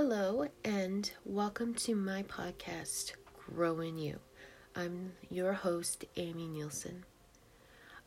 Hello, and welcome to my podcast, Grow in You. I'm your host, Amy Nielsen.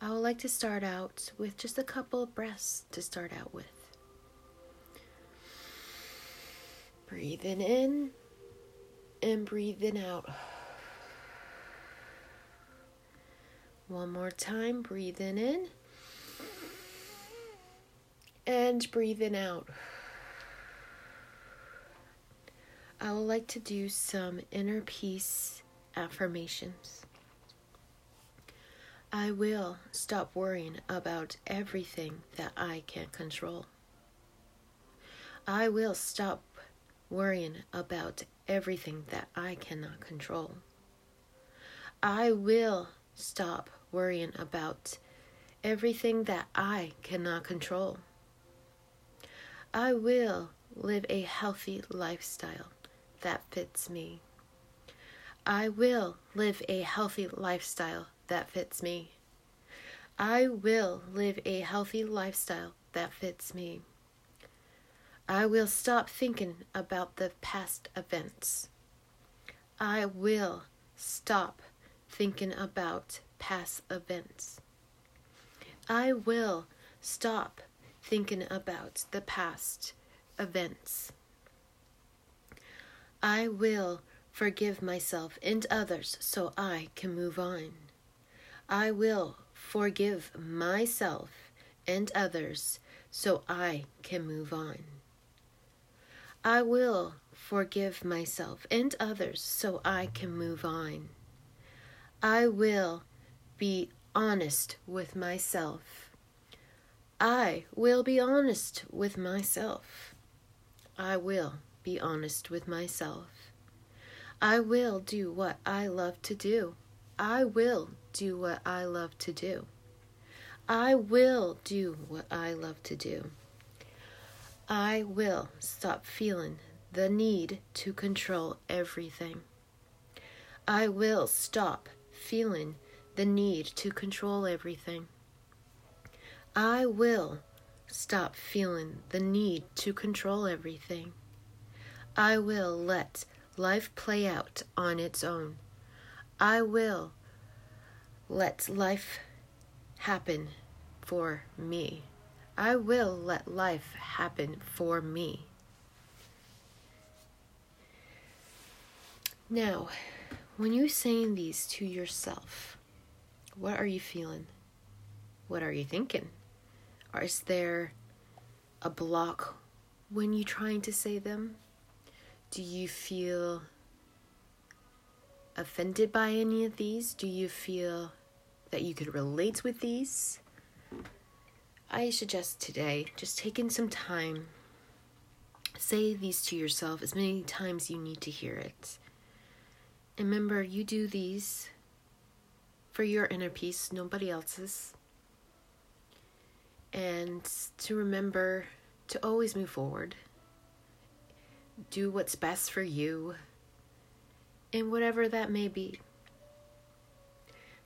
I would like to start out with just a couple of breaths to start out with. Breathing in and breathing out. One more time, breathing in and breathing out. I would like to do some inner peace affirmations. I will stop worrying about everything that I can't control. I will stop worrying about everything that I cannot control. I will stop worrying about everything that I cannot control. I will live a healthy lifestyle that fits me. I will live a healthy lifestyle that fits me. I will live a healthy lifestyle that fits me. I will stop thinking about the past events. I will stop thinking about past events. I will stop thinking about the past events. I will forgive myself and others so I can move on. I will forgive myself and others so I can move on. I will forgive myself and others so I can move on. I will be honest with myself. I will be honest with myself. I will be honest with myself. I will do what I love to do. I will do what I love to do. I will do what I love to do. I will stop feeling the need to control everything. I will stop feeling the need to control everything. I will stop feeling the need to control everything. I will let life play out on its own. I will let life happen for me. I will let life happen for me. Now, when you're saying these to yourself, what are you feeling? What are you thinking? Or is there a block when you're trying to say them? Do you feel offended by any of these? Do you feel that you could relate with these? I suggest today just taking some time, say these to yourself as many times you need to hear it. And remember, you do these for your inner peace, nobody else's. And to remember to always move forward, do what's best for you, and whatever that may be.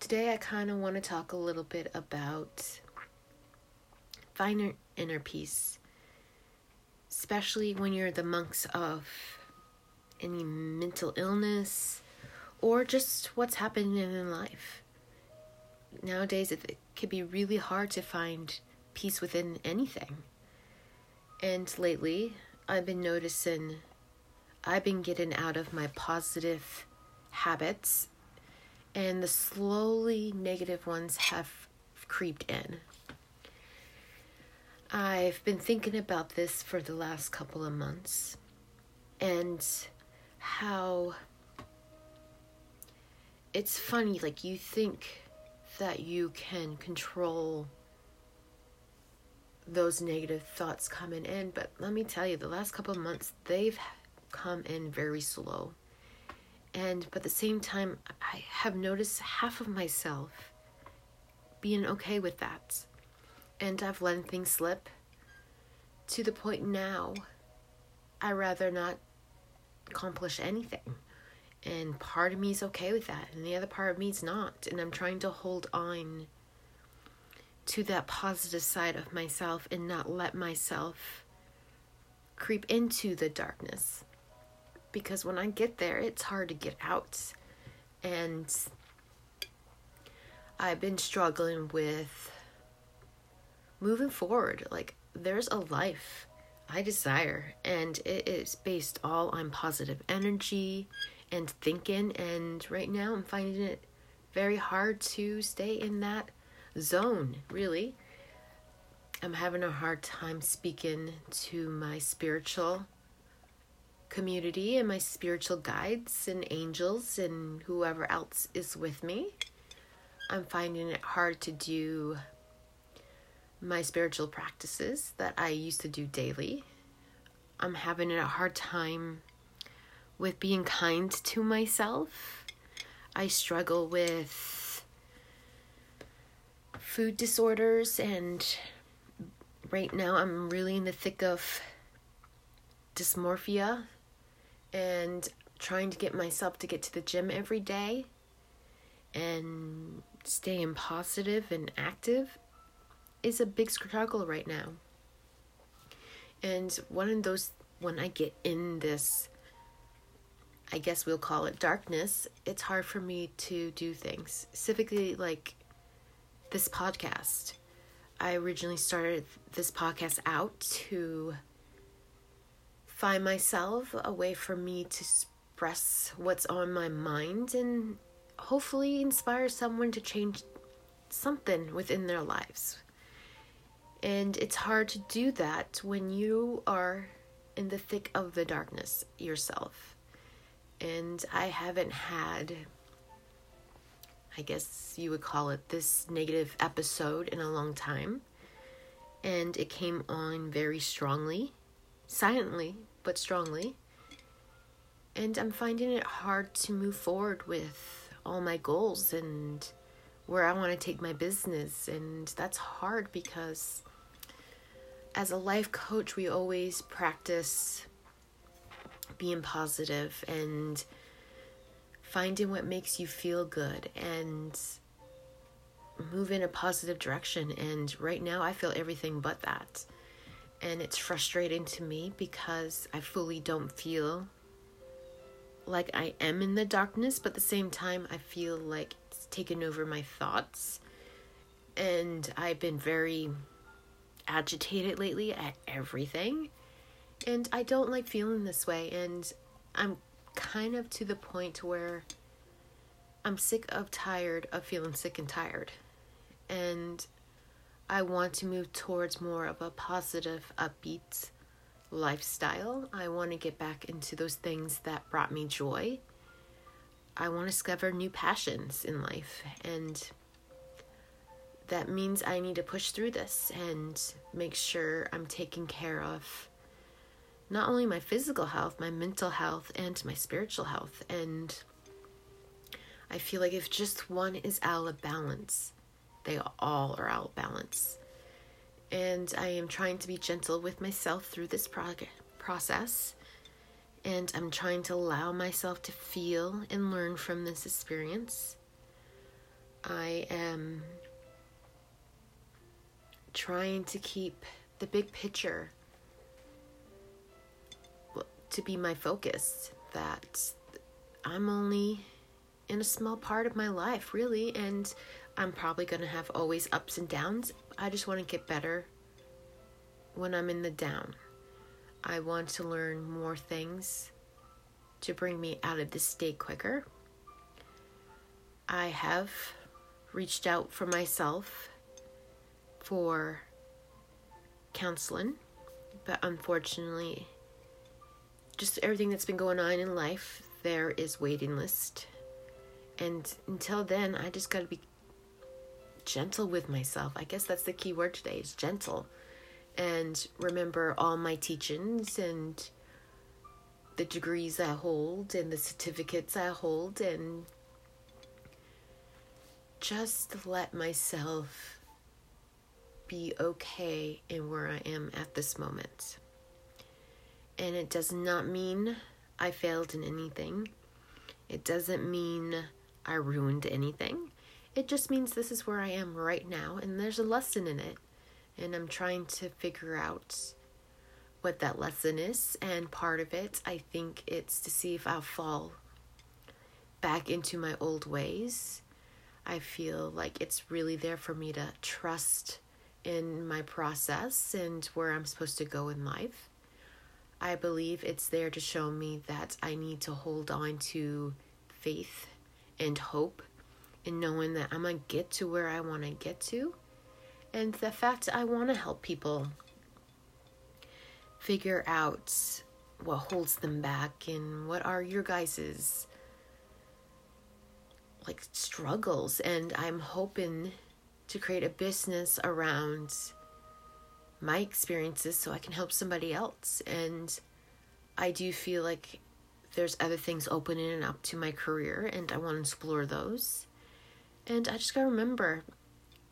Today, I kind of want to talk a little bit about finding inner peace, especially when you're the monks of any mental illness or just what's happening in life. Nowadays, it can be really hard to find peace within anything. And lately, I've been noticing I've been getting out of my positive habits, and the slowly negative ones have creeped in. I've been thinking about this for the last couple of months and how it's funny, like, you think that you can control those negative thoughts coming in, but let me tell you, the last couple of months, they've come in very slow. And but at the same time, I have noticed half of myself being okay with that. And I've let things slip to the point now I rather not accomplish anything. And part of me is okay with that, and the other part of me is not. And I'm trying to hold on to that positive side of myself and not let myself creep into the darkness. Because when I get there, it's hard to get out. And I've been struggling with moving forward. Like, there's a life I desire, and it is based all on positive energy and thinking. And right now, I'm finding it very hard to stay in that zone, really. I'm having a hard time speaking to my spiritual community and my spiritual guides and angels and whoever else is with me. I'm finding it hard to do my spiritual practices that I used to do daily. I'm having a hard time with being kind to myself. I struggle with food disorders, and right now I'm really in the thick of dysmorphia and trying to get myself to get to the gym every day and staying positive and active is a big struggle right now. And one of those, when I get in this, I guess we'll call it darkness, it's hard for me to do things. Specifically, like this podcast. I originally started this podcast out to find myself, a way for me to express what's on my mind and hopefully inspire someone to change something within their lives. And it's hard to do that when you are in the thick of the darkness yourself. And I haven't had, I guess you would call it, this negative episode in a long time. And it came on very strongly, silently, but strongly. And I'm finding it hard to move forward with all my goals and where I want to take my business. And that's hard because as a life coach, we always practice being positive and finding what makes you feel good and move in a positive direction. And right now, I feel everything but that. And it's frustrating to me because I fully don't feel like I am in the darkness, but at the same time, I feel like it's taken over my thoughts. And I've been very agitated lately at everything. And I don't like feeling this way. And I'm kind of to the point where I'm sick of tired of feeling sick and tired. And I want to move towards more of a positive, upbeat lifestyle. I want to get back into those things that brought me joy. I want to discover new passions in life. And that means I need to push through this and make sure I'm taking care of not only my physical health, my mental health, and my spiritual health. And I feel like if just one is out of balance, they all are out of balance. And I am trying to be gentle with myself through this prog- process. And I'm trying to allow myself to feel and learn from this experience. I am trying to keep the big picture to be my focus that I'm only in a small part of my life, really, and I'm probably going to have always ups and downs. I just want to get better when I'm in the down. I want to learn more things to bring me out of this state quicker. I have reached out for myself for counseling, but unfortunately, just everything that's been going on in life, there is waiting list. And until then, I just got to be gentle with myself. I guess that's the key word today is gentle. And remember all my teachings and the degrees I hold and the certificates I hold and just let myself be okay in where I am at this moment. And it does not mean I failed in anything. It doesn't mean I ruined anything. It just means this is where I am right now, and there's a lesson in it. And I'm trying to figure out what that lesson is. And part of it, I think it's to see if I'll fall back into my old ways. I feel like it's really there for me to trust in my process and where I'm supposed to go in life. I believe it's there to show me that I need to hold on to faith and hope and knowing that I'm going to get to where I want to get to. And the fact I want to help people figure out what holds them back and what are your guys's like struggles and I'm hoping to create a business around my experiences so I can help somebody else. And I do feel like there's other things opening up to my career, and I want to explore those. And I just gotta remember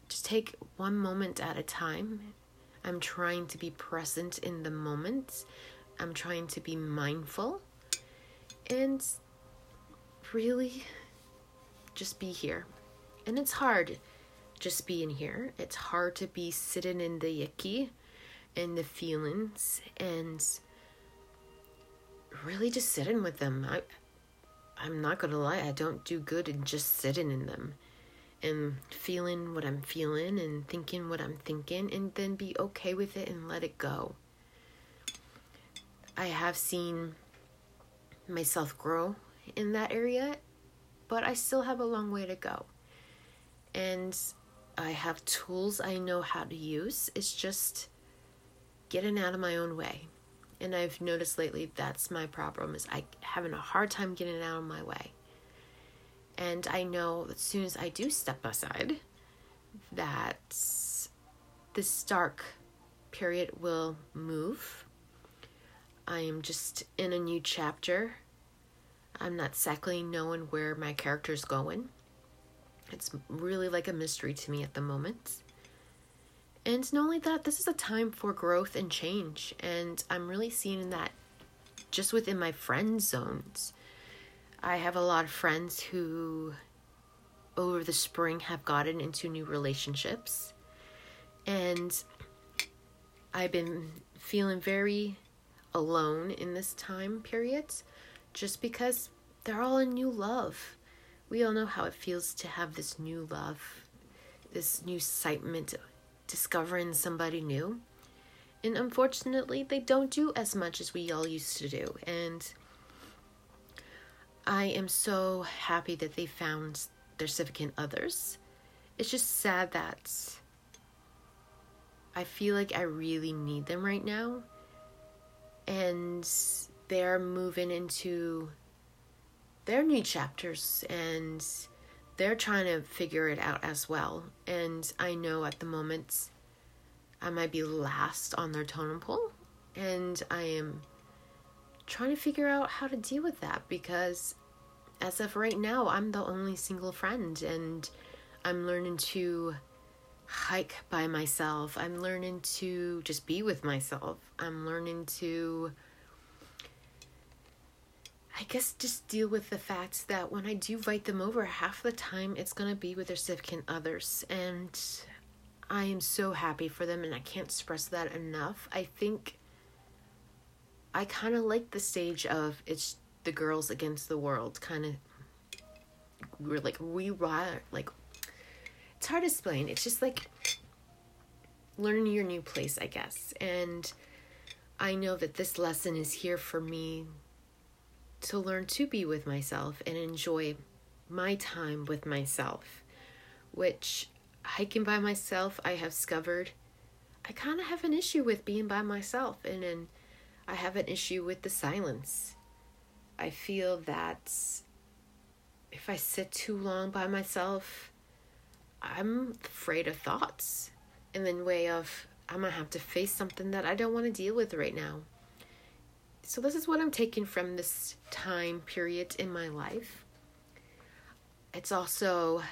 just take one moment at a time. I'm trying to be present in the moment, I'm trying to be mindful, and really just be here. And it's hard just being here. It's hard to be sitting in the yucky and the feelings and really just sitting with them. I I'm not gonna lie, I don't do good in just sitting in them and feeling what I'm feeling and thinking what I'm thinking and then be okay with it and let it go. I have seen myself grow in that area, but I still have a long way to go. And I have tools I know how to use. It's just getting out of my own way. And I've noticed lately that's my problem is I having a hard time getting out of my way. And I know as soon as I do step aside that this dark period will move. I am just in a new chapter. I'm not exactly knowing where my character's going. It's really like a mystery to me at the moment. And not only that, this is a time for growth and change. And I'm really seeing that just within my friend zones. I have a lot of friends who, over the spring, have gotten into new relationships. And I've been feeling very alone in this time period just because they're all in new love we all know how it feels to have this new love, this new excitement, discovering somebody new. And unfortunately, they don't do as much as we all used to do. And I am so happy that they found their significant others. It's just sad that I feel like I really need them right now. And they're moving into their new chapters and they're trying to figure it out as well. And I know at the moment I might be last on their totem pole, and I am trying to figure out how to deal with that because as of right now, I'm the only single friend, and I'm learning to hike by myself. I'm learning to just be with myself. I'm learning to I guess just deal with the fact that when I do invite them over, half the time it's going to be with their significant others. And I am so happy for them, and I can't express that enough. I think I kind of like the stage of it's the girls against the world, kind of. We're like rewire, like it's hard to explain. It's just like learning your new place, I guess. And I know that this lesson is here for me to learn to be with myself and enjoy my time with myself, which hiking by myself, I have discovered I kind of have an issue with being by myself, and then I have an issue with the silence. I feel that if I sit too long by myself, I'm afraid of thoughts in the way of I'm gonna have to face something that I don't want to deal with right now. So, this is what I'm taking from this time period in my life. It's also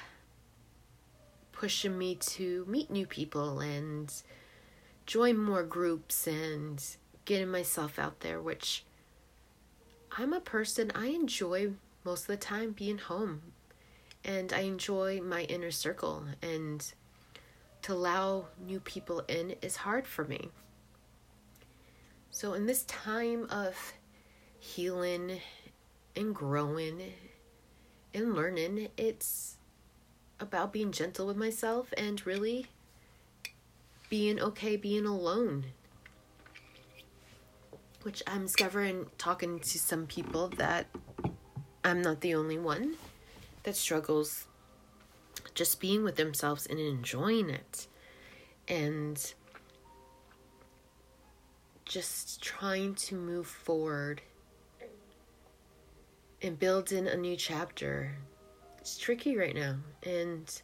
pushing me to meet new people and join more groups and getting myself out there, which I'm a person I enjoy most of the time being home and I enjoy my inner circle and to allow new people in is hard for me. So, in this time of healing and growing and learning, it's about being gentle with myself and really being okay being alone. Which I'm discovering talking to some people that I'm not the only one that struggles just being with themselves and enjoying it. And just trying to move forward and build in a new chapter. It's tricky right now. And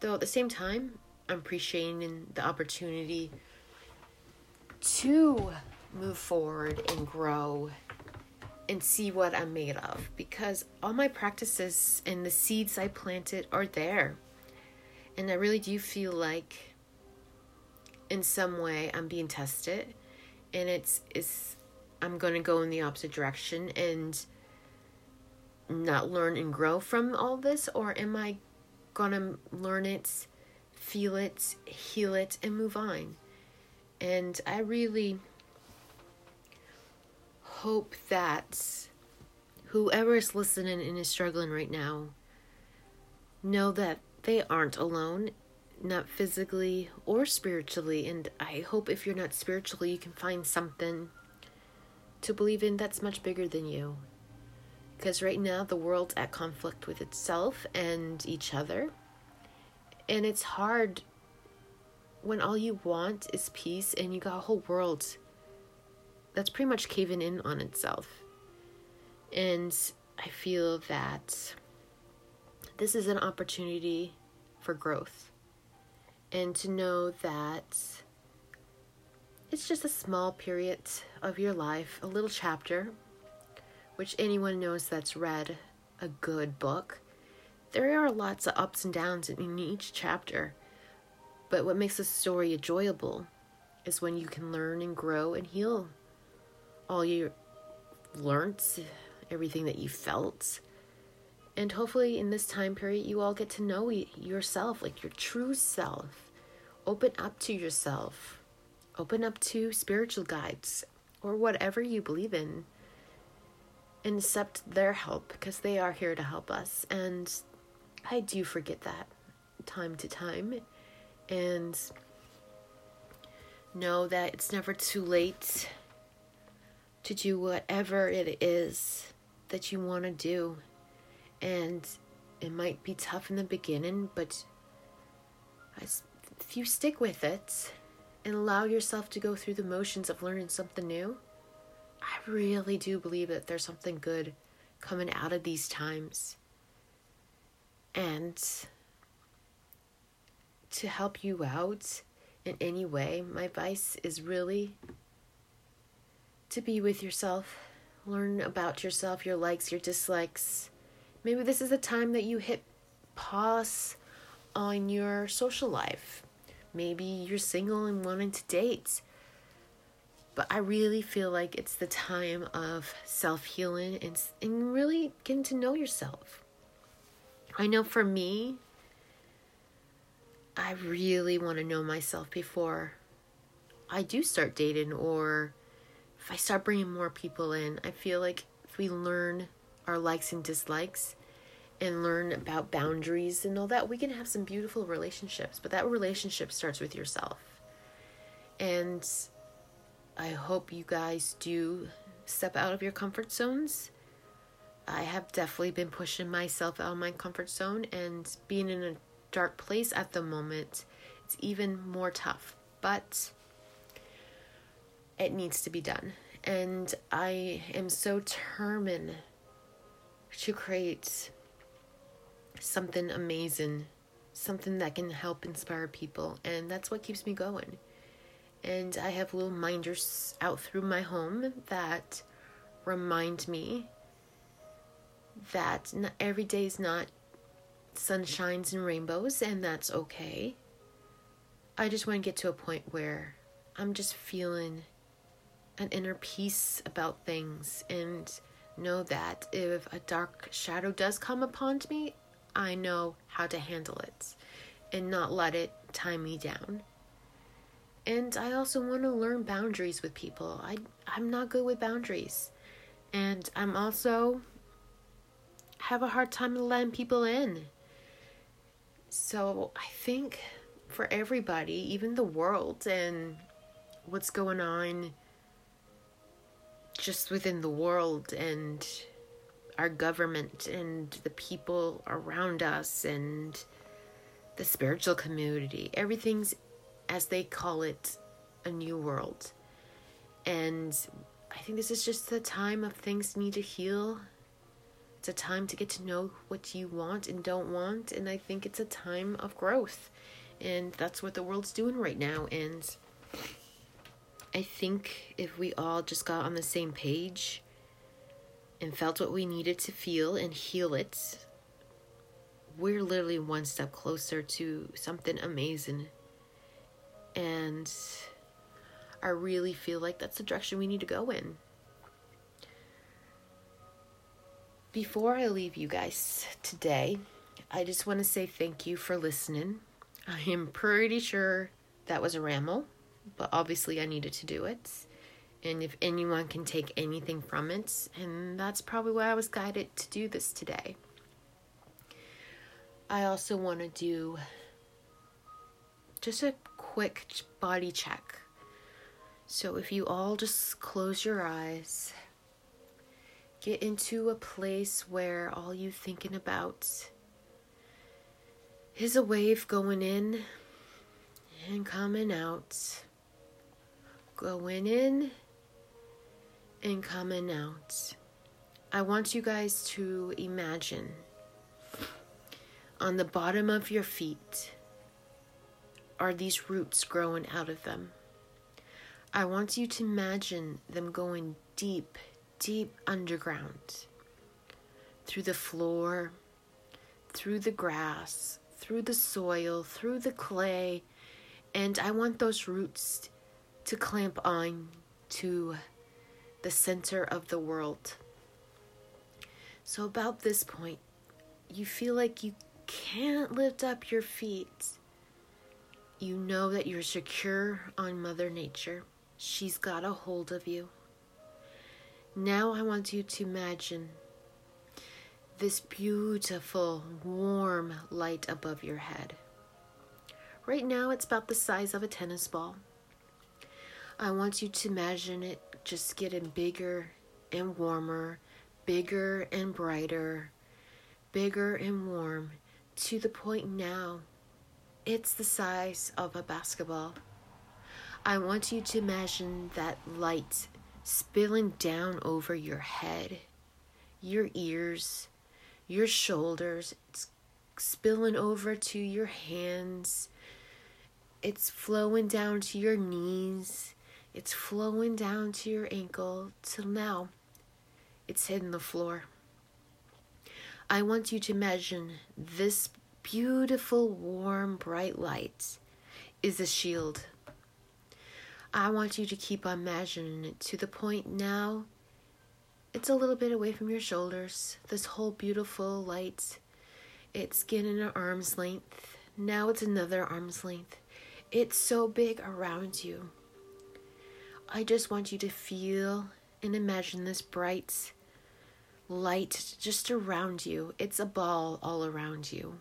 though at the same time, I'm appreciating the opportunity to move forward and grow and see what I'm made of because all my practices and the seeds I planted are there. And I really do feel like in some way I'm being tested and it's it's I'm going to go in the opposite direction and not learn and grow from all this or am I going to learn it, feel it, heal it and move on? And I really hope that whoever is listening and is struggling right now know that they aren't alone, not physically or spiritually. And I hope if you're not spiritually, you can find something to believe in that's much bigger than you. Because right now, the world's at conflict with itself and each other. And it's hard when all you want is peace and you got a whole world that's pretty much caving in on itself. And I feel that this is an opportunity for growth. And to know that it's just a small period of your life, a little chapter, which anyone knows that's read a good book. There are lots of ups and downs in each chapter, but what makes a story enjoyable is when you can learn and grow and heal all you learned, everything that you felt. And hopefully, in this time period, you all get to know yourself, like your true self. Open up to yourself. Open up to spiritual guides or whatever you believe in. And accept their help because they are here to help us. And I do forget that time to time. And know that it's never too late to do whatever it is that you want to do. And it might be tough in the beginning, but if you stick with it and allow yourself to go through the motions of learning something new, I really do believe that there's something good coming out of these times. And to help you out in any way, my advice is really to be with yourself, learn about yourself, your likes, your dislikes. Maybe this is a time that you hit pause on your social life. Maybe you're single and wanting to date. But I really feel like it's the time of self healing and, and really getting to know yourself. I know for me, I really want to know myself before I do start dating or if I start bringing more people in, I feel like if we learn our likes and dislikes and learn about boundaries and all that, we can have some beautiful relationships. But that relationship starts with yourself. And I hope you guys do step out of your comfort zones. I have definitely been pushing myself out of my comfort zone and being in a dark place at the moment, it's even more tough. But it needs to be done. And I am so determined to create something amazing, something that can help inspire people. And that's what keeps me going. And I have little minders out through my home that remind me that every day is not sunshines and rainbows, and that's okay. I just want to get to a point where I'm just feeling an inner peace about things and know that if a dark shadow does come upon me, I know how to handle it and not let it tie me down. And I also want to learn boundaries with people. I I'm not good with boundaries. And I'm also have a hard time letting people in. So I think for everybody, even the world and what's going on just within the world and our government and the people around us and the spiritual community. Everything's, as they call it, a new world. And I think this is just the time of things need to heal. It's a time to get to know what you want and don't want. And I think it's a time of growth. And that's what the world's doing right now. And I think if we all just got on the same page and felt what we needed to feel and heal it, we're literally one step closer to something amazing. And I really feel like that's the direction we need to go in. Before I leave you guys today, I just want to say thank you for listening. I am pretty sure that was a ramble, but obviously I needed to do it. And if anyone can take anything from it, and that's probably why I was guided to do this today. I also want to do just a quick body check. So if you all just close your eyes, get into a place where all you thinking about is a wave going in and coming out. Going in and coming out. I want you guys to imagine on the bottom of your feet are these roots growing out of them. I want you to imagine them going deep, deep underground, through the floor, through the grass, through the soil, through the clay, and I want those roots to clamp on to the center of the world. So, about this point, you feel like you can't lift up your feet, you know that you're secure on Mother Nature. She's got a hold of you. Now I want you to imagine this beautiful, warm light above your head. Right now, it's about the size of a tennis ball. I want you to imagine it just getting bigger and warmer, bigger and brighter, bigger and warm to the point now it's the size of a basketball. I want you to imagine that light spilling down over your head, your ears, your shoulders. It's spilling over to your hands. It's flowing down to your knees. It's flowing down to your ankle till now it's hitting the floor. I want you to imagine this beautiful, warm, bright light is a shield. I want you to keep on imagining it to the point now it's a little bit away from your shoulders. This whole beautiful light, it's getting an arm's length. Now it's another arm's length. It's so big around you. I just want you to feel and imagine this bright light just around you. It's a ball all around you.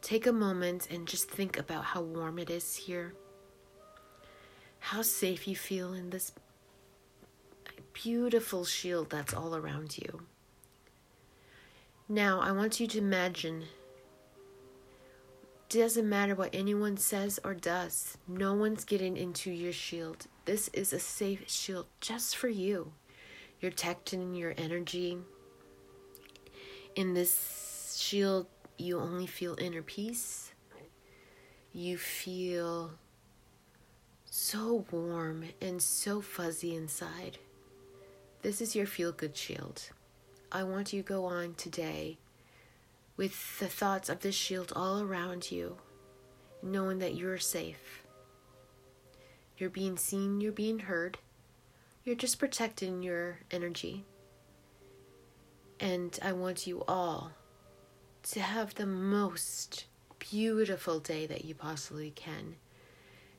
Take a moment and just think about how warm it is here. How safe you feel in this beautiful shield that's all around you. Now, I want you to imagine doesn't matter what anyone says or does, no one's getting into your shield. This is a safe shield just for you. You're protecting your energy. In this shield, you only feel inner peace. You feel so warm and so fuzzy inside. This is your feel good shield. I want you to go on today with the thoughts of this shield all around you, knowing that you're safe. You're being seen, you're being heard. You're just protecting your energy. And I want you all to have the most beautiful day that you possibly can.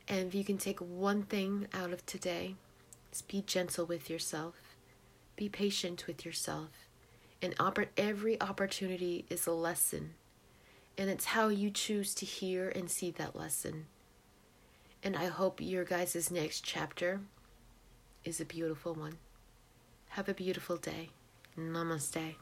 And if you can take one thing out of today, is be gentle with yourself, be patient with yourself. And every opportunity is a lesson. And it's how you choose to hear and see that lesson. And I hope your guys' next chapter is a beautiful one. Have a beautiful day. Namaste.